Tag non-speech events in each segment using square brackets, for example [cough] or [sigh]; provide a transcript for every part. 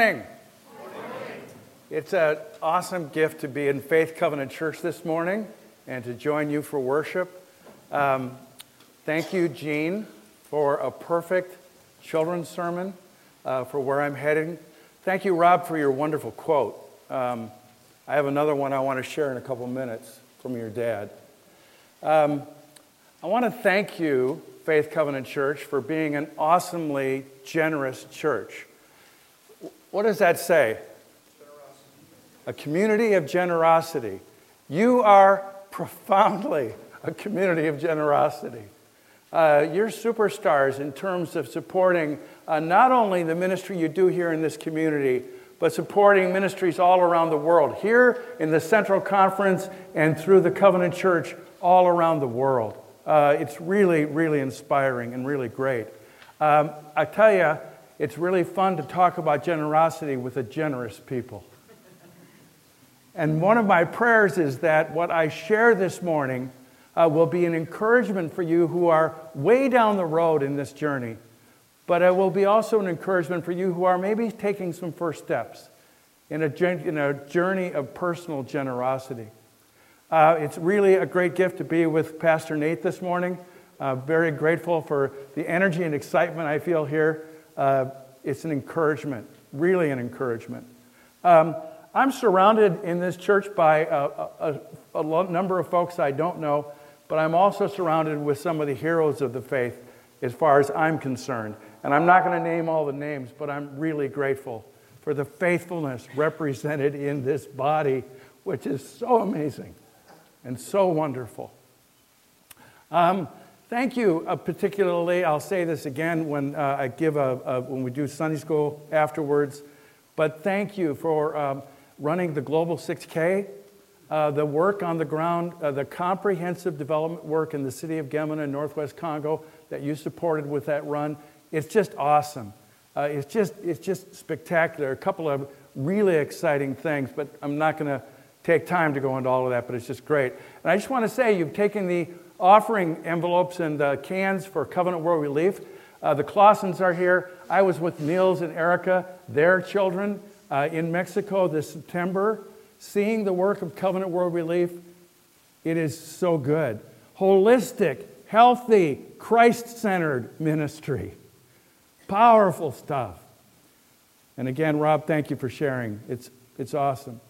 morning. It's an awesome gift to be in Faith Covenant Church this morning and to join you for worship. Um, thank you, Gene, for a perfect children's sermon uh, for where I'm heading. Thank you, Rob, for your wonderful quote. Um, I have another one I want to share in a couple minutes from your dad. Um, I want to thank you, Faith Covenant Church, for being an awesomely generous church. What does that say? A community of generosity. You are profoundly a community of generosity. Uh, you're superstars in terms of supporting uh, not only the ministry you do here in this community, but supporting ministries all around the world, here in the Central Conference and through the Covenant Church all around the world. Uh, it's really, really inspiring and really great. Um, I tell you, it's really fun to talk about generosity with a generous people. And one of my prayers is that what I share this morning uh, will be an encouragement for you who are way down the road in this journey, but it will be also an encouragement for you who are maybe taking some first steps in a, in a journey of personal generosity. Uh, it's really a great gift to be with Pastor Nate this morning. Uh, very grateful for the energy and excitement I feel here. Uh, it's an encouragement, really an encouragement. Um, I'm surrounded in this church by a, a, a, number of folks I don't know, but I'm also surrounded with some of the heroes of the faith as far as I'm concerned. And I'm not going to name all the names, but I'm really grateful for the faithfulness represented in this body, which is so amazing and so wonderful. Um, thank you, uh, particularly. I'll say this again when uh, I give a, a, when we do Sunday school afterwards. But thank you for um, running the Global 6K, uh, the work on the ground, uh, the comprehensive development work in the city of Gemena, Northwest Congo, that you supported with that run. It's just awesome. Uh, it's just it's just spectacular. A couple of really exciting things, but I'm not going to take time to go into all of that, but it's just great. And I just want to say you've taken the offering envelopes and uh, cans for Covenant World Relief. Uh, the Clausens are here. I was with Niels and Erica, their children, uh, in Mexico this September, seeing the work of Covenant World Relief. It is so good. Holistic, healthy, Christ centered ministry. Powerful stuff. And again, Rob, thank you for sharing. It's, it's awesome.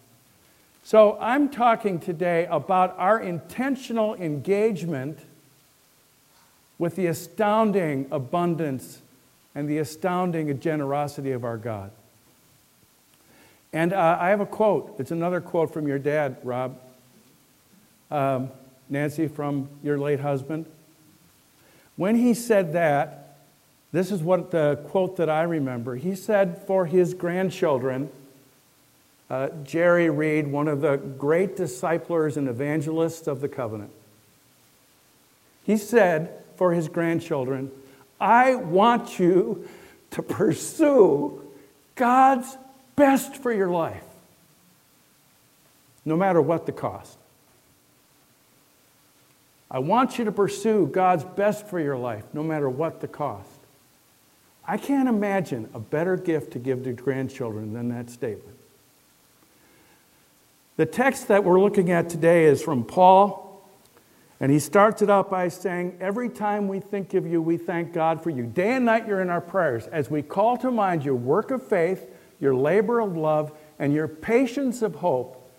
So, I'm talking today about our intentional engagement with the astounding abundance and the astounding generosity of our God. And uh, I have a quote. It's another quote from your dad, Rob. Um, Nancy, from your late husband. When he said that, this is what the quote that I remember. He said for his grandchildren, uh, Jerry Reed, one of the great disciplers and evangelists of the covenant. He said for his grandchildren, I want you to pursue God's best for your life, no matter what the cost. I want you to pursue God's best for your life, no matter what the cost. I can't imagine a better gift to give to grandchildren than that statement. The text that we're looking at today is from Paul, and he starts it out by saying, Every time we think of you, we thank God for you. Day and night, you're in our prayers as we call to mind your work of faith, your labor of love, and your patience of hope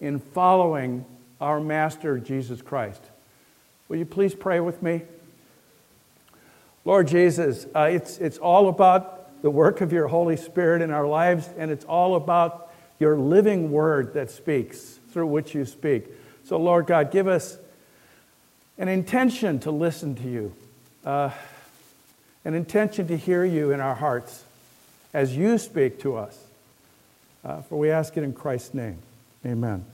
in following our Master, Jesus Christ. Will you please pray with me? Lord Jesus, uh, it's, it's all about the work of your Holy Spirit in our lives, and it's all about your living word that speaks, through which you speak. So, Lord God, give us an intention to listen to you, uh, an intention to hear you in our hearts as you speak to us. Uh, for we ask it in Christ's name. Amen.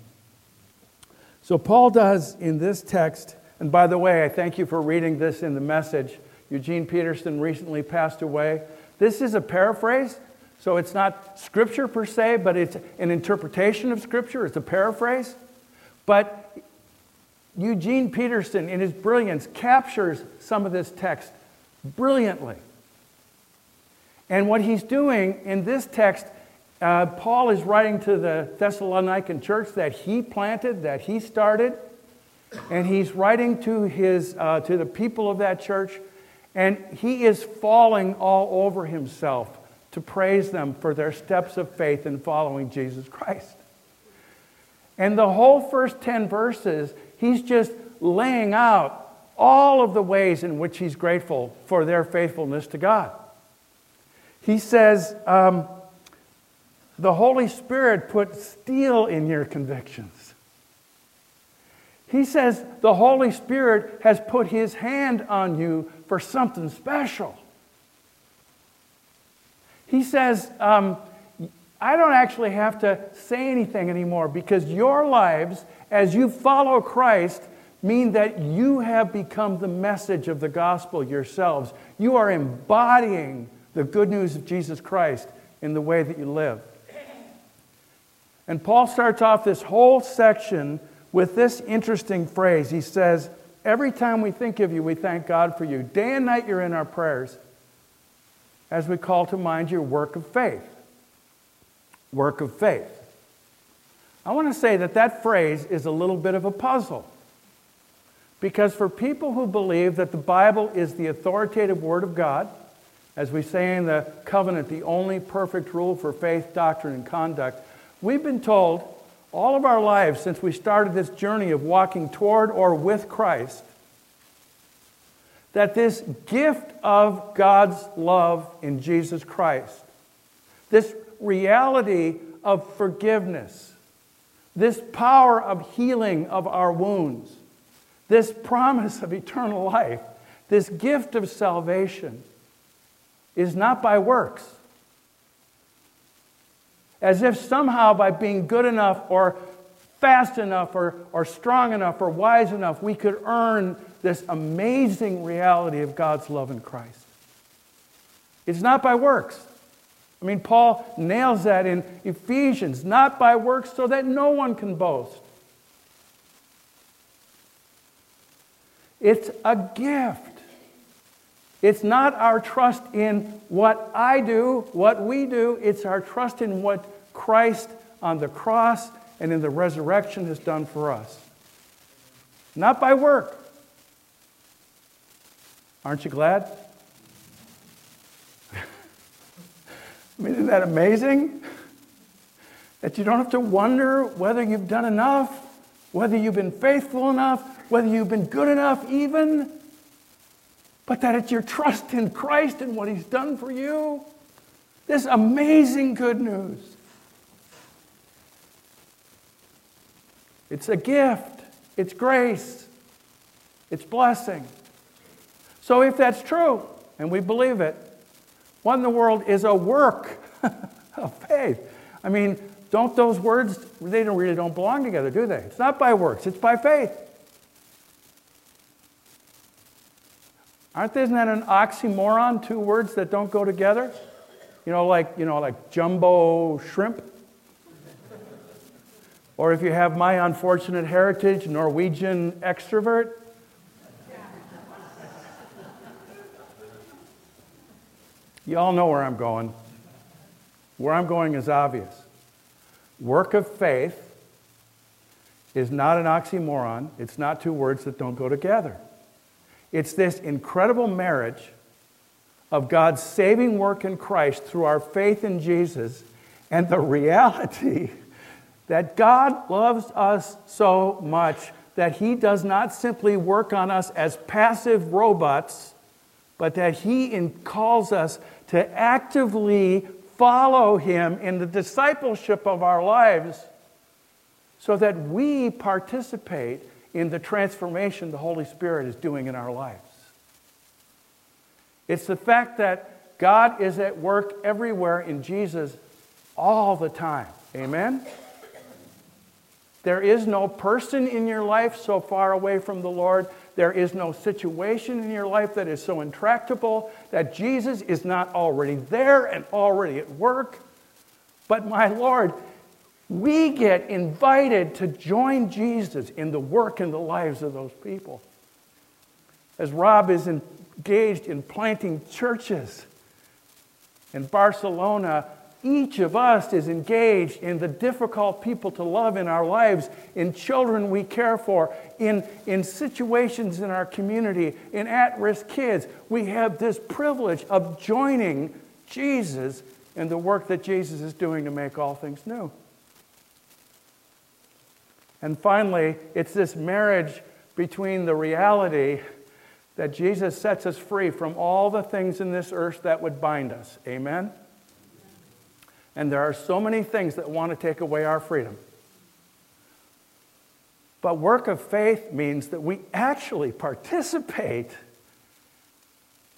So, Paul does in this text, and by the way, I thank you for reading this in the message. Eugene Peterson recently passed away. This is a paraphrase so it's not scripture per se, but it's an interpretation of scripture. It's a paraphrase. But Eugene Peterson, in his brilliance, captures some of this text brilliantly. And what he's doing in this text Uh, Paul is writing to the Thessalonican church that he planted, that he started, and he's writing to, his, uh, to the people of that church, and he is falling all over himself to praise them for their steps of faith in following Jesus Christ. And the whole first 10 verses, he's just laying out all of the ways in which he's grateful for their faithfulness to God. He says, um, The Holy Spirit put steel in your convictions. He says, The Holy Spirit has put his hand on you for something special. He says, um, I don't actually have to say anything anymore because your lives, as you follow Christ, mean that you have become the message of the gospel yourselves. You are embodying the good news of Jesus Christ in the way that you live. And Paul starts off this whole section with this interesting phrase. He says, Every time we think of you, we thank God for you. Day and night, you're in our prayers as we call to mind your work of faith work of faith. I want to say that that phrase is a little bit of a puzzle. Because for people who believe that the Bible is the authoritative Word of God, as we say in the covenant, the only perfect rule for faith, doctrine, and conduct, we've been told all of our lives since we started this journey of walking toward or with Christ that this gift of God's love in Jesus Christ, this reality of forgiveness, this power of healing of our wounds, this promise of eternal life, this gift of salvation is not by works. As if somehow by being good enough or fast enough or, or strong enough or wise enough, we could earn this amazing reality of God's love in Christ. It's not by works. I mean, Paul nails that in Ephesians, not by works so that no one can boast. It's a gift. It's not our trust in what I do, what we do. It's our trust in what Christ on the cross and in the resurrection has done for us. Not by work. Aren't you glad? [laughs] I mean, isn't that amazing? That you don't have to wonder whether you've done enough, whether you've been faithful enough, whether you've been good enough, even, but that it's your trust in Christ and what He's done for you. This amazing good news. It's a gift, it's grace, it's blessing. So, if that's true, and we believe it, one the world is a work [laughs] of faith? I mean, don't those words, they don't, really don't belong together, do they? It's not by works, it's by faith. Aren't isn't that an oxymoron? Two words that don't go together? You know, like you know, like jumbo shrimp. or if you have my unfortunate heritage, Norwegian extrovert. You all know where I'm going. Where I'm going is obvious. Work of faith is not an oxymoron, it's not two words that don't go together. It's this incredible marriage of God's saving work in Christ through our faith in Jesus and the reality that God loves us so much that He does not simply work on us as passive robots, but that He calls us to actively follow Him in the discipleship of our lives so that we participate in the transformation the Holy Spirit is doing in our lives. It's the fact that God is at work everywhere in Jesus all the time. Amen? There is no person in your life so far away from the Lord there is no situation in your life that is so intractable that Jesus is not already there and already at work. But my Lord, we get invited to join Jesus in the work and the lives of those people. As Rob is engaged in planting churches in Barcelona, each of us is engaged in the difficult people to love in our lives, in children we care for, in, in situations in our community, in at risk kids. We have this privilege of joining Jesus in the work that Jesus is doing to make all things new. And finally, it's this marriage between the reality that Jesus sets us free from all the things in this earth that would bind us. Amen? And there are so many things that want to take away our freedom. But work of faith means that we actually participate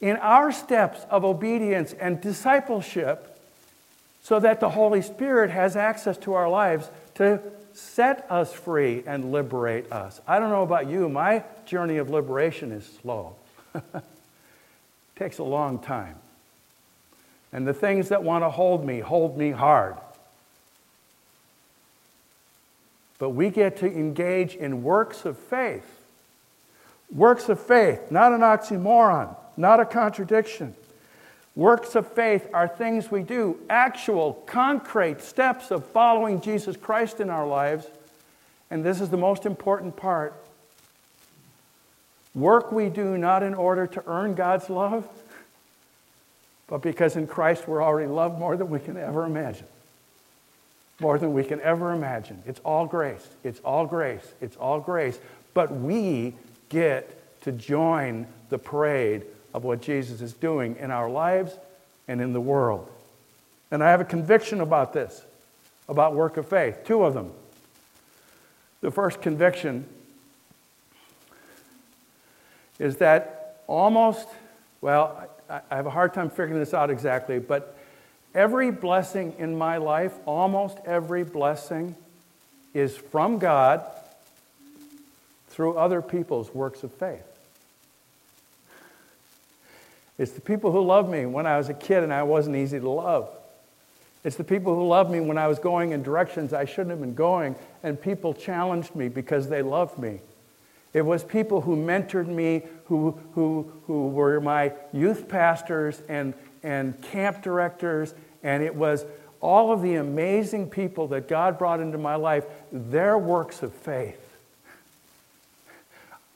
in our steps of obedience and discipleship so that the Holy Spirit has access to our lives to set us free and liberate us. I don't know about you, my journey of liberation is slow. it [laughs] takes a long time. And the things that want to hold me, hold me hard. But we get to engage in works of faith. Works of faith, not an oxymoron, not a contradiction. Works of faith are things we do, actual, concrete steps of following Jesus Christ in our lives. And this is the most important part. Work we do not in order to earn God's love, but because in Christ we're already loved more than we can ever imagine. More than we can ever imagine. It's all grace. It's all grace. It's all grace. But we get to join the parade of what Jesus is doing in our lives and in the world. And I have a conviction about this, about work of faith, two of them. The first conviction is that almost, well, I have a hard time figuring this out exactly, but every blessing in my life, almost every blessing, is from God through other people's works of faith. It's the people who loved me when I was a kid and I wasn't easy to love. It's the people who loved me when I was going in directions I shouldn't have been going, and people challenged me because they loved me. It was people who mentored me, who, who, who were my youth pastors and, and camp directors, and it was all of the amazing people that God brought into my life, their works of faith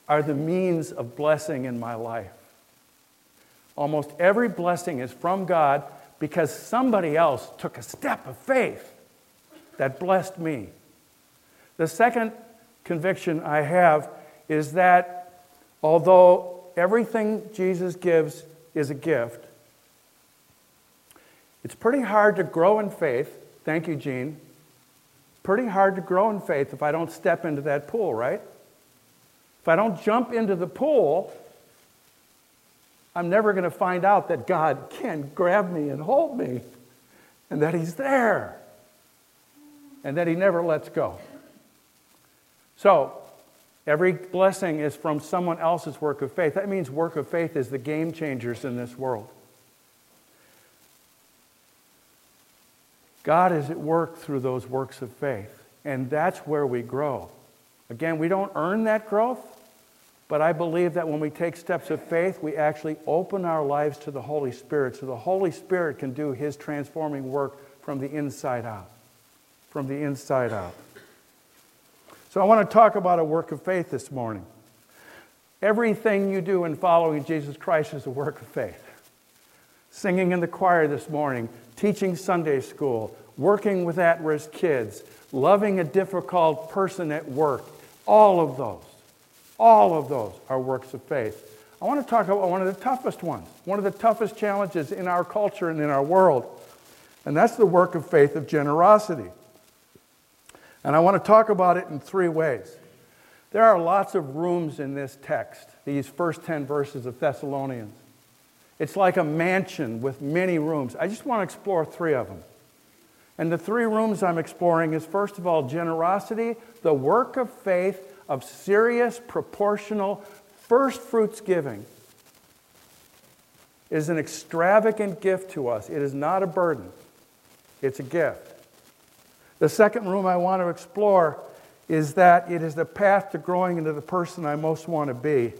are the means of blessing in my life. Almost every blessing is from God because somebody else took a step of faith that blessed me. The second conviction I have is that although everything Jesus gives is a gift, it's pretty hard to grow in faith. Thank you, Gene. Pretty hard to grow in faith if I don't step into that pool, right? If I don't jump into the pool, I'm never going to find out that God can grab me and hold me and that He's there and that He never lets go. So, Every blessing is from someone else's work of faith. That means work of faith is the game changers in this world. God is at work through those works of faith, and that's where we grow. Again, we don't earn that growth, but I believe that when we take steps of faith, we actually open our lives to the Holy Spirit so the Holy Spirit can do His transforming work from the inside out. From the inside out. So I want to talk about a work of faith this morning. Everything you do in following Jesus Christ is a work of faith. Singing in the choir this morning, teaching Sunday school, working with at risk kids, loving a difficult person at work, all of those, all of those are works of faith. I want to talk about one of the toughest ones, one of the toughest challenges in our culture and in our world, and that's the work of faith of generosity. And I want to talk about it in three ways. There are lots of rooms in this text, these first 10 verses of Thessalonians. It's like a mansion with many rooms. I just want to explore three of them. And the three rooms I'm exploring is first of all, generosity, the work of faith of serious, proportional, first fruits giving is an extravagant gift to us. It is not a burden, it's a gift. The second room I want to explore is that it is the path to growing into the person I most want to be.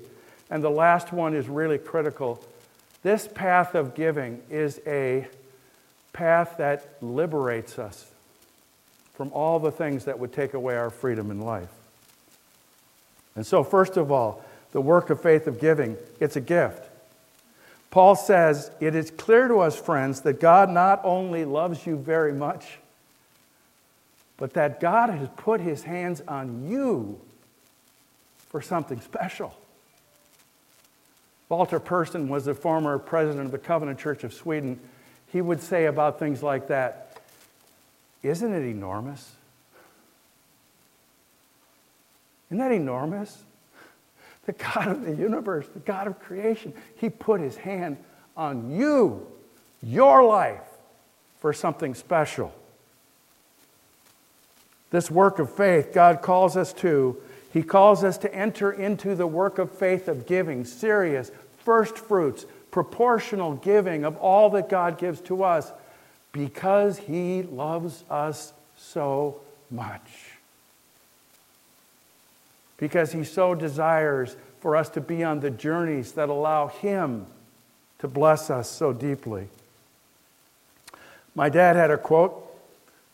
And the last one is really critical. This path of giving is a path that liberates us from all the things that would take away our freedom in life. And so, first of all, the work of faith of giving, it's a gift. Paul says, It is clear to us, friends, that God not only loves you very much, but that God has put his hands on you for something special. Walter Persson was the former president of the Covenant Church of Sweden. He would say about things like that Isn't it enormous? Isn't that enormous? the God of the universe, the God of creation, He put His hand on you, your life, for something special. This work of faith God calls us to, He calls us to enter into the work of faith of giving, serious, first fruits, proportional giving of all that God gives to us because He loves us so much because He so desires for us to be on the journeys that allow Him to bless us so deeply. My dad had a quote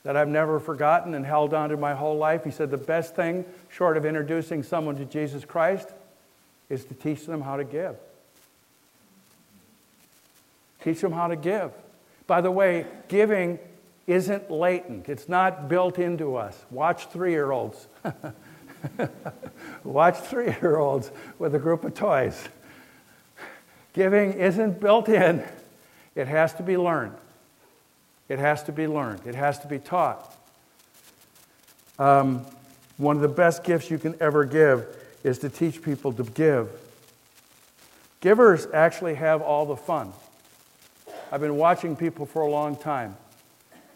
that I've never forgotten and held on to my whole life. He said, The best thing, short of introducing someone to Jesus Christ, is to teach them how to give. Teach them how to give. By the way, giving isn't latent, it's not built into us. Watch three year olds. [laughs] Watch three year olds with a group of toys. Giving isn't built in, it has to be learned. It has to be learned, it has to be taught. Um, one of the best gifts you can ever give is to teach people to give. Givers actually have all the fun. I've been watching people for a long time.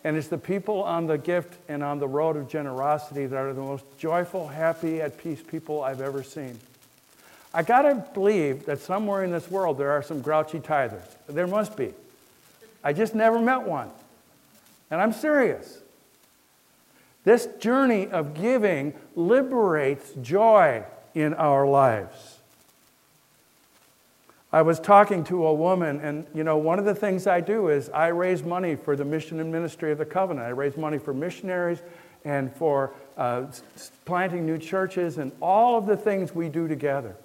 And it's the people on the gift and on the road of generosity that are the most joyful, happy, at peace people I've ever seen. I got to believe that somewhere in this world there are some grouchy tithers. There must be. I just never met one. And I'm serious. This journey of giving liberates joy in our lives. I was talking to a woman, and you know, one of the things I do is I raise money for the mission and ministry of the covenant. I raise money for missionaries and for uh, planting new churches and all of the things we do together.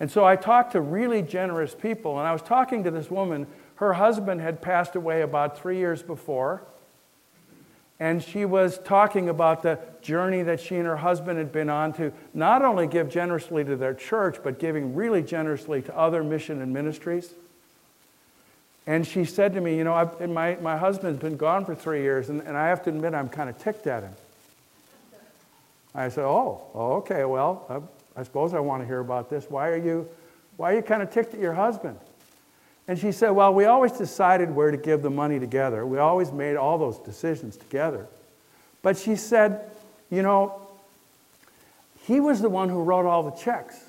And so I talked to really generous people, and I was talking to this woman. Her husband had passed away about three years before. And she was talking about the journey that she and her husband had been on to not only give generously to their church, but giving really generously to other mission and ministries. And she said to me, You know, I've, my, my husband's been gone for three years, and, and I have to admit, I'm kind of ticked at him. I said, Oh, oh okay, well, I, I suppose I want to hear about this. Why are you, why are you kind of ticked at your husband? And she said, Well, we always decided where to give the money together. We always made all those decisions together. But she said, You know, he was the one who wrote all the checks.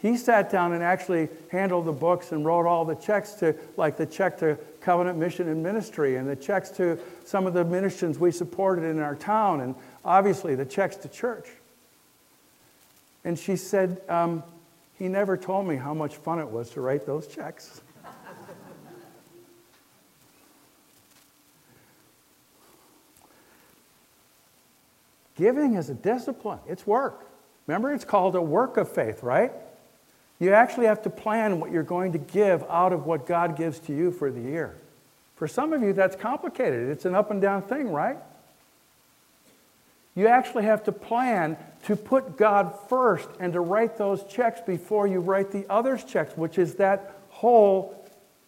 He sat down and actually handled the books and wrote all the checks to, like the check to Covenant Mission and Ministry, and the checks to some of the ministries we supported in our town, and obviously the checks to church. And she said, um, he never told me how much fun it was to write those checks. Giving is a discipline, it's work. Remember, it's called a work of faith, right? You actually have to plan what you're going to give out of what God gives to you for the year. For some of you, that's complicated. It's an up and down thing, right? You actually have to plan to put God first and to write those checks before you write the others' checks, which is that whole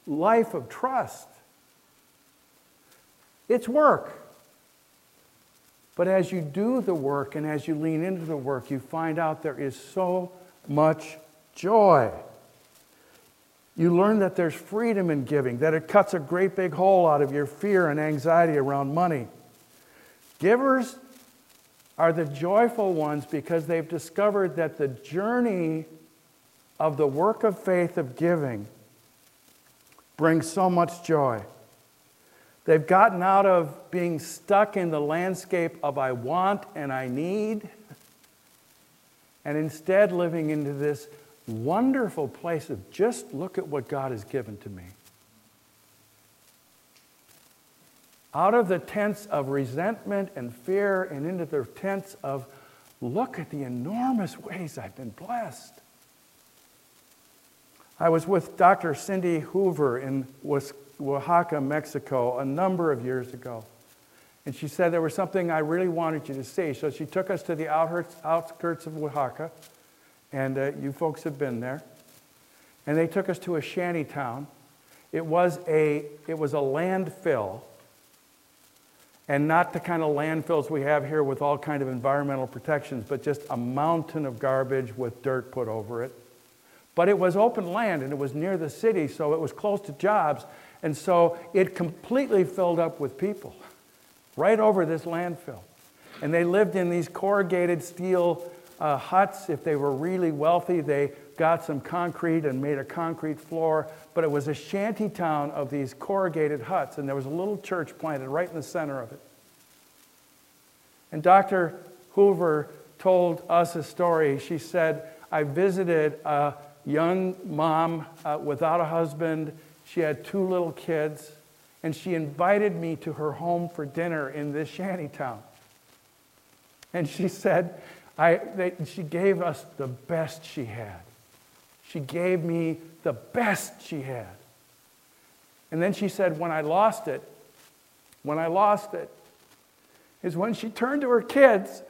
life of trust. It's work. But as you do the work and as you lean into the work, you find out there is so much joy. You learn that there's freedom in giving, that it cuts a great big hole out of your fear and anxiety around money. Givers are the joyful ones because they've discovered that the journey of the work of faith of giving brings so much joy. They've gotten out of being stuck in the landscape of I want and I need, and instead living into this wonderful place of just look at what God has given to me. Out of the tents of resentment and fear and into the tents of look at the enormous ways I've been blessed. I was with Dr. Cindy Hoover in Oaxaca, Mexico, a number of years ago. And she said there was something I really wanted you to see. So she took us to the outskirts of Oaxaca, and uh, you folks have been there. And they took us to a shanty town. It was a, it was a landfill and not the kind of landfills we have here with all kind of environmental protections, but just a mountain of garbage with dirt put over it. But it was open land and it was near the city, so it was close to jobs, and so it completely filled up with people [laughs] right over this landfill. And they lived in these corrugated steel uh, huts. If they were really wealthy, they got some concrete and made a concrete floor, but it was a shanty town of these corrugated huts, and there was a little church planted right in the center of it. And Dr. Hoover told us a story. She said, I visited a young mom uh, without a husband. She had two little kids, and she invited me to her home for dinner in this shanty town. And she said, I, they, she gave us the best she had. She gave me the best she had. And then she said, when I lost it, when I lost it, is when she turned to her kids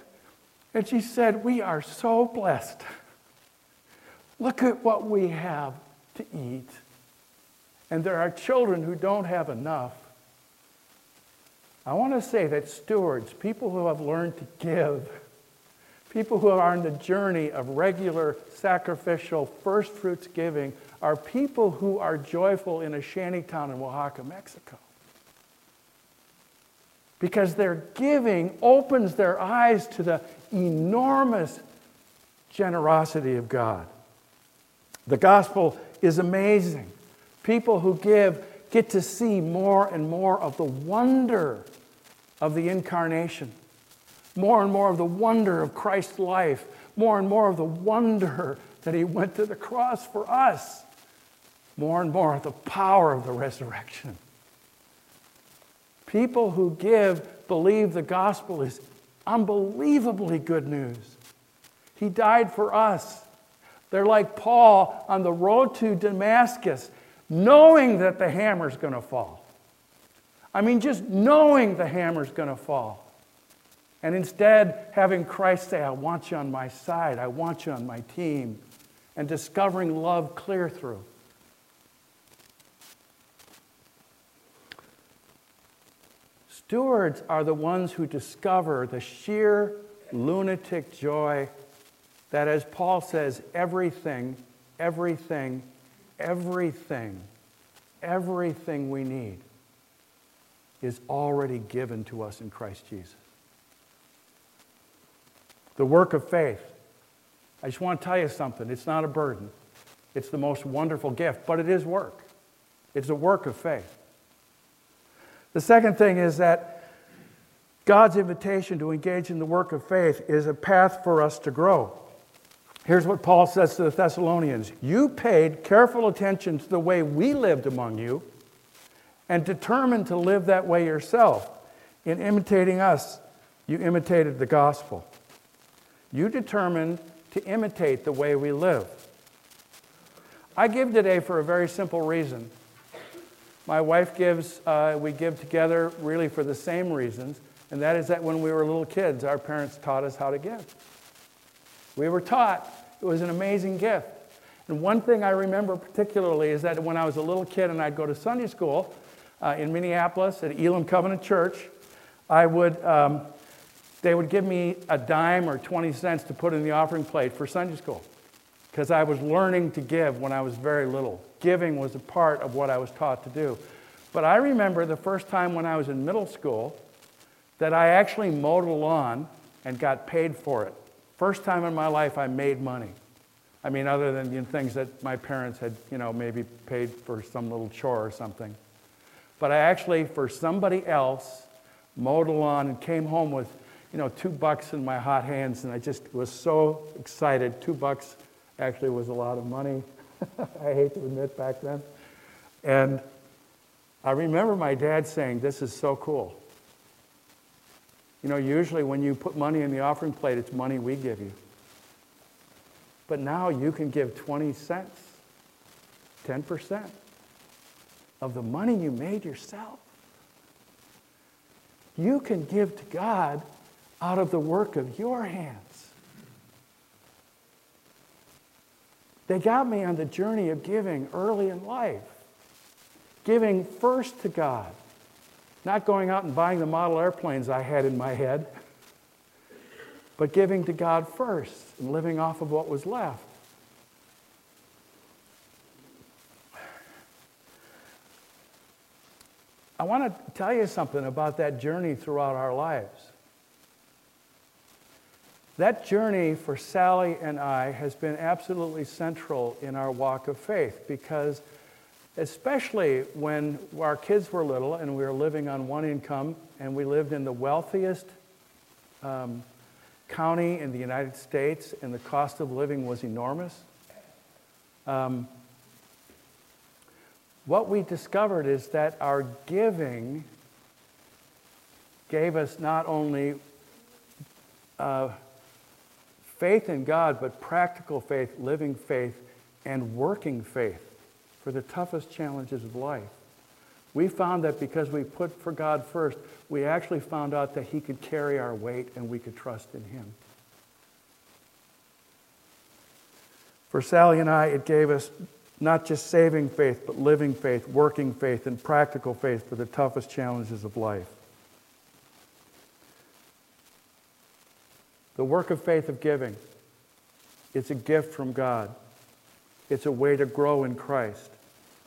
and she said, We are so blessed. Look at what we have to eat. And there are children who don't have enough. I want to say that stewards, people who have learned to give, People who are on the journey of regular sacrificial first fruits giving are people who are joyful in a shanty town in Oaxaca, Mexico. Because their giving opens their eyes to the enormous generosity of God. The gospel is amazing. People who give get to see more and more of the wonder of the incarnation more and more of the wonder of Christ's life, more and more of the wonder that he went to the cross for us, more and more of the power of the resurrection. People who give believe the gospel is unbelievably good news. He died for us. They're like Paul on the road to Damascus, knowing that the hammer's going to fall. I mean, just knowing the hammer's going to fall. And instead, having Christ say, I want you on my side, I want you on my team, and discovering love clear through. Stewards are the ones who discover the sheer lunatic joy that, as Paul says, everything, everything, everything, everything we need is already given to us in Christ Jesus. The work of faith. I just want to tell you something. It's not a burden, it's the most wonderful gift, but it is work. It's a work of faith. The second thing is that God's invitation to engage in the work of faith is a path for us to grow. Here's what Paul says to the Thessalonians You paid careful attention to the way we lived among you and determined to live that way yourself. In imitating us, you imitated the gospel. You determined to imitate the way we live. I give today for a very simple reason. My wife gives, uh, we give together really for the same reasons, and that is that when we were little kids, our parents taught us how to give. We were taught. It was an amazing gift. And one thing I remember particularly is that when I was a little kid and I'd go to Sunday school uh, in Minneapolis at Elam Covenant Church, I would um, they would give me a dime or 20 cents to put in the offering plate for Sunday school because I was learning to give when I was very little. Giving was a part of what I was taught to do. But I remember the first time when I was in middle school that I actually mowed a lawn and got paid for it. First time in my life I made money. I mean, other than you know, things that my parents had, you know, maybe paid for some little chore or something. But I actually, for somebody else, mowed a lawn and came home with you know, two bucks in my hot hands, and I just was so excited. Two bucks actually was a lot of money. [laughs] I hate to admit back then. And I remember my dad saying, This is so cool. You know, usually when you put money in the offering plate, it's money we give you. But now you can give 20 cents, 10% of the money you made yourself. You can give to God out of the work of your hands. They got me on the journey of giving early in life, giving first to God, not going out and buying the model airplanes I had in my head, but giving to God first and living off of what was left. I want to tell you something about that journey throughout our lives. That journey for Sally and I has been absolutely central in our walk of faith because, especially when our kids were little and we were living on one income and we lived in the wealthiest um, county in the United States and the cost of living was enormous. Um, what we discovered is that our giving gave us not only uh, faith in God, but practical faith, living faith, and working faith for the toughest challenges of life. We found that because we put for God first, we actually found out that He could carry our weight and we could trust in Him. For Sally and I, it gave us not just saving faith, but living faith, working faith, and practical faith for the toughest challenges of life. The work of faith of giving. It's a gift from God. It's a way to grow in Christ.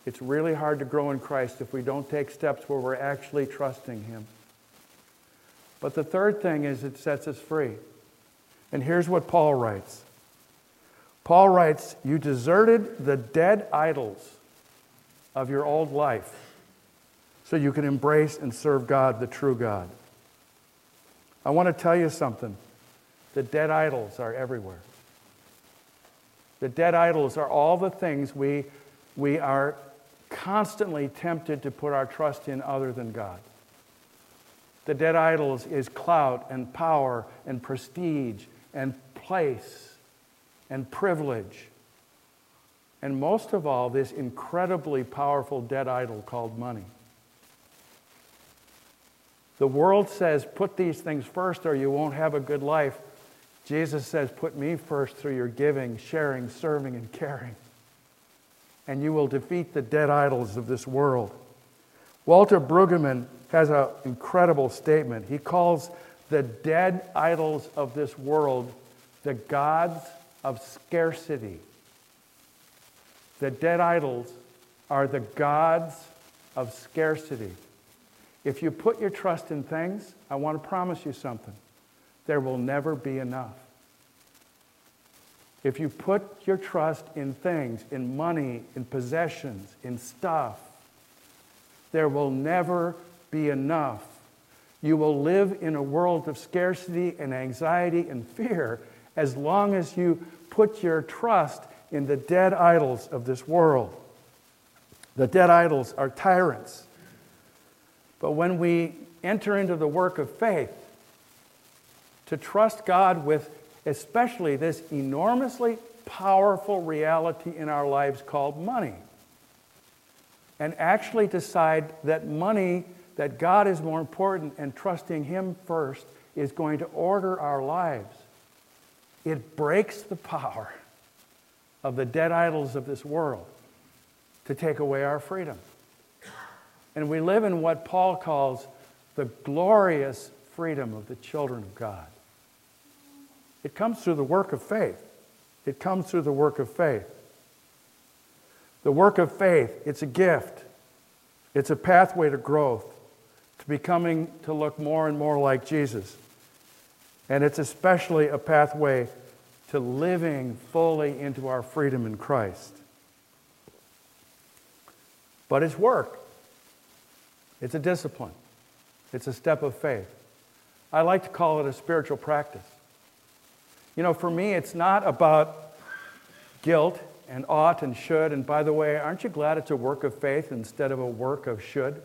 It's really hard to grow in Christ if we don't take steps where we're actually trusting Him. But the third thing is it sets us free. And here's what Paul writes Paul writes, You deserted the dead idols of your old life so you can embrace and serve God, the true God. I want to tell you something. The dead idols are everywhere. The dead idols are all the things we, we are constantly tempted to put our trust in other than God. The dead idols is clout and power and prestige and place and privilege. And most of all, this incredibly powerful dead idol called money. The world says, put these things first or you won't have a good life. Jesus says, Put me first through your giving, sharing, serving, and caring. And you will defeat the dead idols of this world. Walter Brueggemann has an incredible statement. He calls the dead idols of this world the gods of scarcity. The dead idols are the gods of scarcity. If you put your trust in things, I want to promise you something there will never be enough. If you put your trust in things, in money, in possessions, in stuff, there will never be enough. You will live in a world of scarcity and anxiety and fear as long as you put your trust in the dead idols of this world. The dead idols are tyrants. But when we enter into the work of faith, to trust God with especially this enormously powerful reality in our lives called money. And actually decide that money, that God is more important and trusting Him first is going to order our lives. It breaks the power of the dead idols of this world to take away our freedom. And we live in what Paul calls the glorious freedom of the children of God. It comes through the work of faith. It comes through the work of faith. The work of faith, it's a gift. It's a pathway to growth, to becoming to look more and more like Jesus. And it's especially a pathway to living fully into our freedom in Christ. But it's work. It's a discipline. It's a step of faith. I like to call it a spiritual practice. You know, for me, it's not about guilt and ought and should. And by the way, aren't you glad it's a work of faith instead of a work of should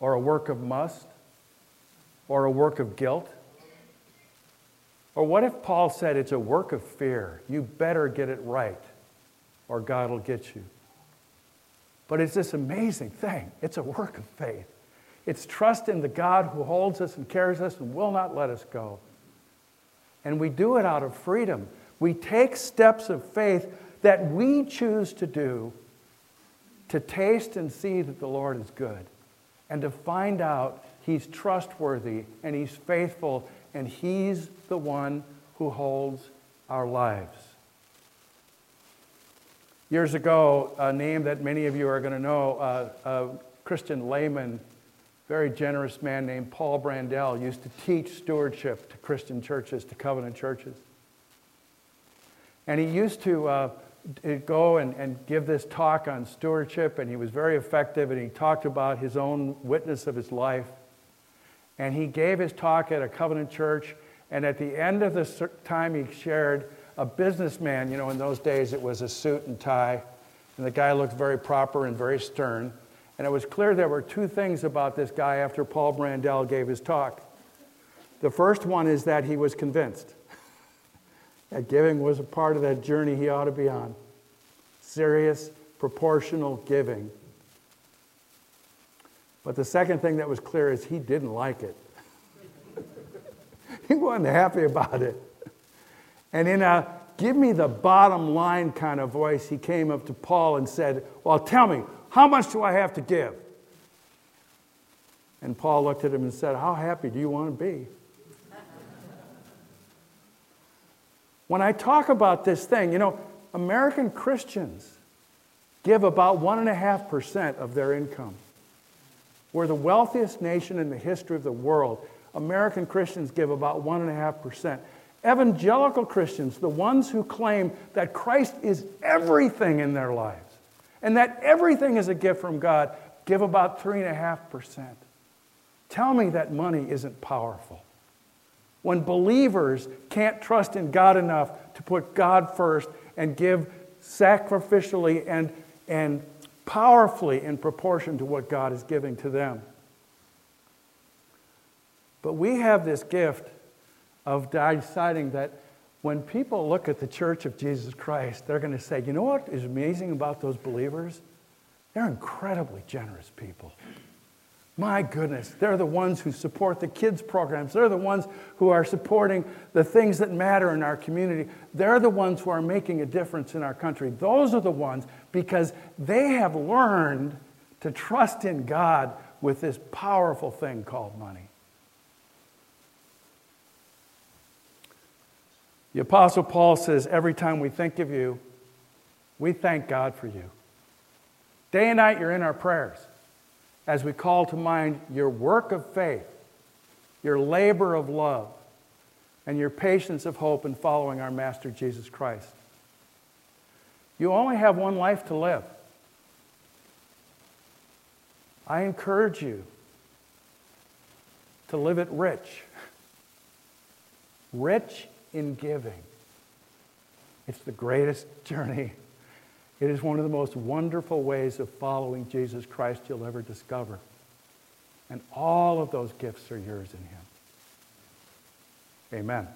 or a work of must? or a work of guilt? Or what if Paul said it's a work of fear? You better get it right, or God will get you. But it's this amazing thing. It's a work of faith. It's trust in the God who holds us and carries us and will not let us go. And we do it out of freedom. We take steps of faith that we choose to do to taste and see that the Lord is good and to find out He's trustworthy and He's faithful and He's the one who holds our lives. Years ago, a name that many of you are going to know, uh, a Christian layman, very generous man named Paul Brandel, used to teach stewardship to Christian churches, to covenant churches. And he used to uh, go and, and give this talk on stewardship, and he was very effective, and he talked about his own witness of his life. And he gave his talk at a covenant church, and at the end of the time, he shared a businessman. You know, in those days, it was a suit and tie, and the guy looked very proper and very stern. And it was clear there were two things about this guy after Paul Brandel gave his talk. The first one is that he was convinced [laughs] that giving was a part of that journey he ought to be on. Serious, proportional giving. But the second thing that was clear is he didn't like it. [laughs] he wasn't happy about it. And in a give me the bottom line kind of voice, he came up to Paul and said, Well, tell me, how much do I have to give? And Paul looked at him and said, How happy do you want to be? When I talk about this thing, you know, American Christians give about 1.5% of their income. We're the wealthiest nation in the history of the world. American Christians give about 1.5%. Evangelical Christians, the ones who claim that Christ is everything in their lives and that everything is a gift from God, give about 3.5%. Tell me that money isn't powerful when believers can't trust in God enough to put God first and give sacrificially and, and powerfully in proportion to what God is giving to them. But we have this gift of deciding that when people look at the church of Jesus Christ, they're going to say, you know what is amazing about those believers? They're incredibly generous people. My goodness, they're the ones who support the kids' programs. They're the ones who are supporting the things that matter in our community. They're the ones who are making a difference in our country. Those are the ones because they have learned to trust in God with this powerful thing called money. The Apostle Paul says, Every time we think of you, we thank God for you. Day and night, you're in our prayers as we call to mind your work of faith, your labor of love, and your patience of hope in following our Master Jesus Christ. You only have one life to live. I encourage you to live it rich, rich in giving. It's the greatest [laughs] journey it is one of the most wonderful ways of following Jesus Christ you'll ever discover. And all of those gifts are yours in Him. Amen.